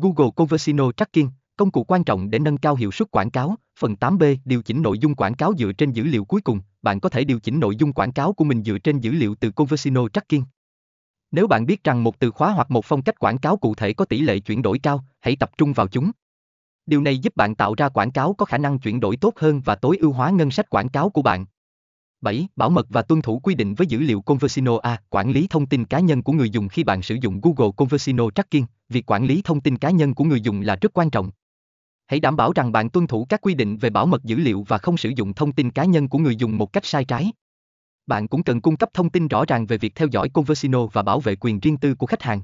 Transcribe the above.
Google Conversino Tracking, công cụ quan trọng để nâng cao hiệu suất quảng cáo. Phần 8B, điều chỉnh nội dung quảng cáo dựa trên dữ liệu cuối cùng. Bạn có thể điều chỉnh nội dung quảng cáo của mình dựa trên dữ liệu từ Conversino Tracking. Nếu bạn biết rằng một từ khóa hoặc một phong cách quảng cáo cụ thể có tỷ lệ chuyển đổi cao, hãy tập trung vào chúng. Điều này giúp bạn tạo ra quảng cáo có khả năng chuyển đổi tốt hơn và tối ưu hóa ngân sách quảng cáo của bạn. 7. Bảo mật và tuân thủ quy định với dữ liệu Conversino A. Quản lý thông tin cá nhân của người dùng khi bạn sử dụng Google Conversino Tracking. Việc quản lý thông tin cá nhân của người dùng là rất quan trọng. Hãy đảm bảo rằng bạn tuân thủ các quy định về bảo mật dữ liệu và không sử dụng thông tin cá nhân của người dùng một cách sai trái. Bạn cũng cần cung cấp thông tin rõ ràng về việc theo dõi Conversino và bảo vệ quyền riêng tư của khách hàng.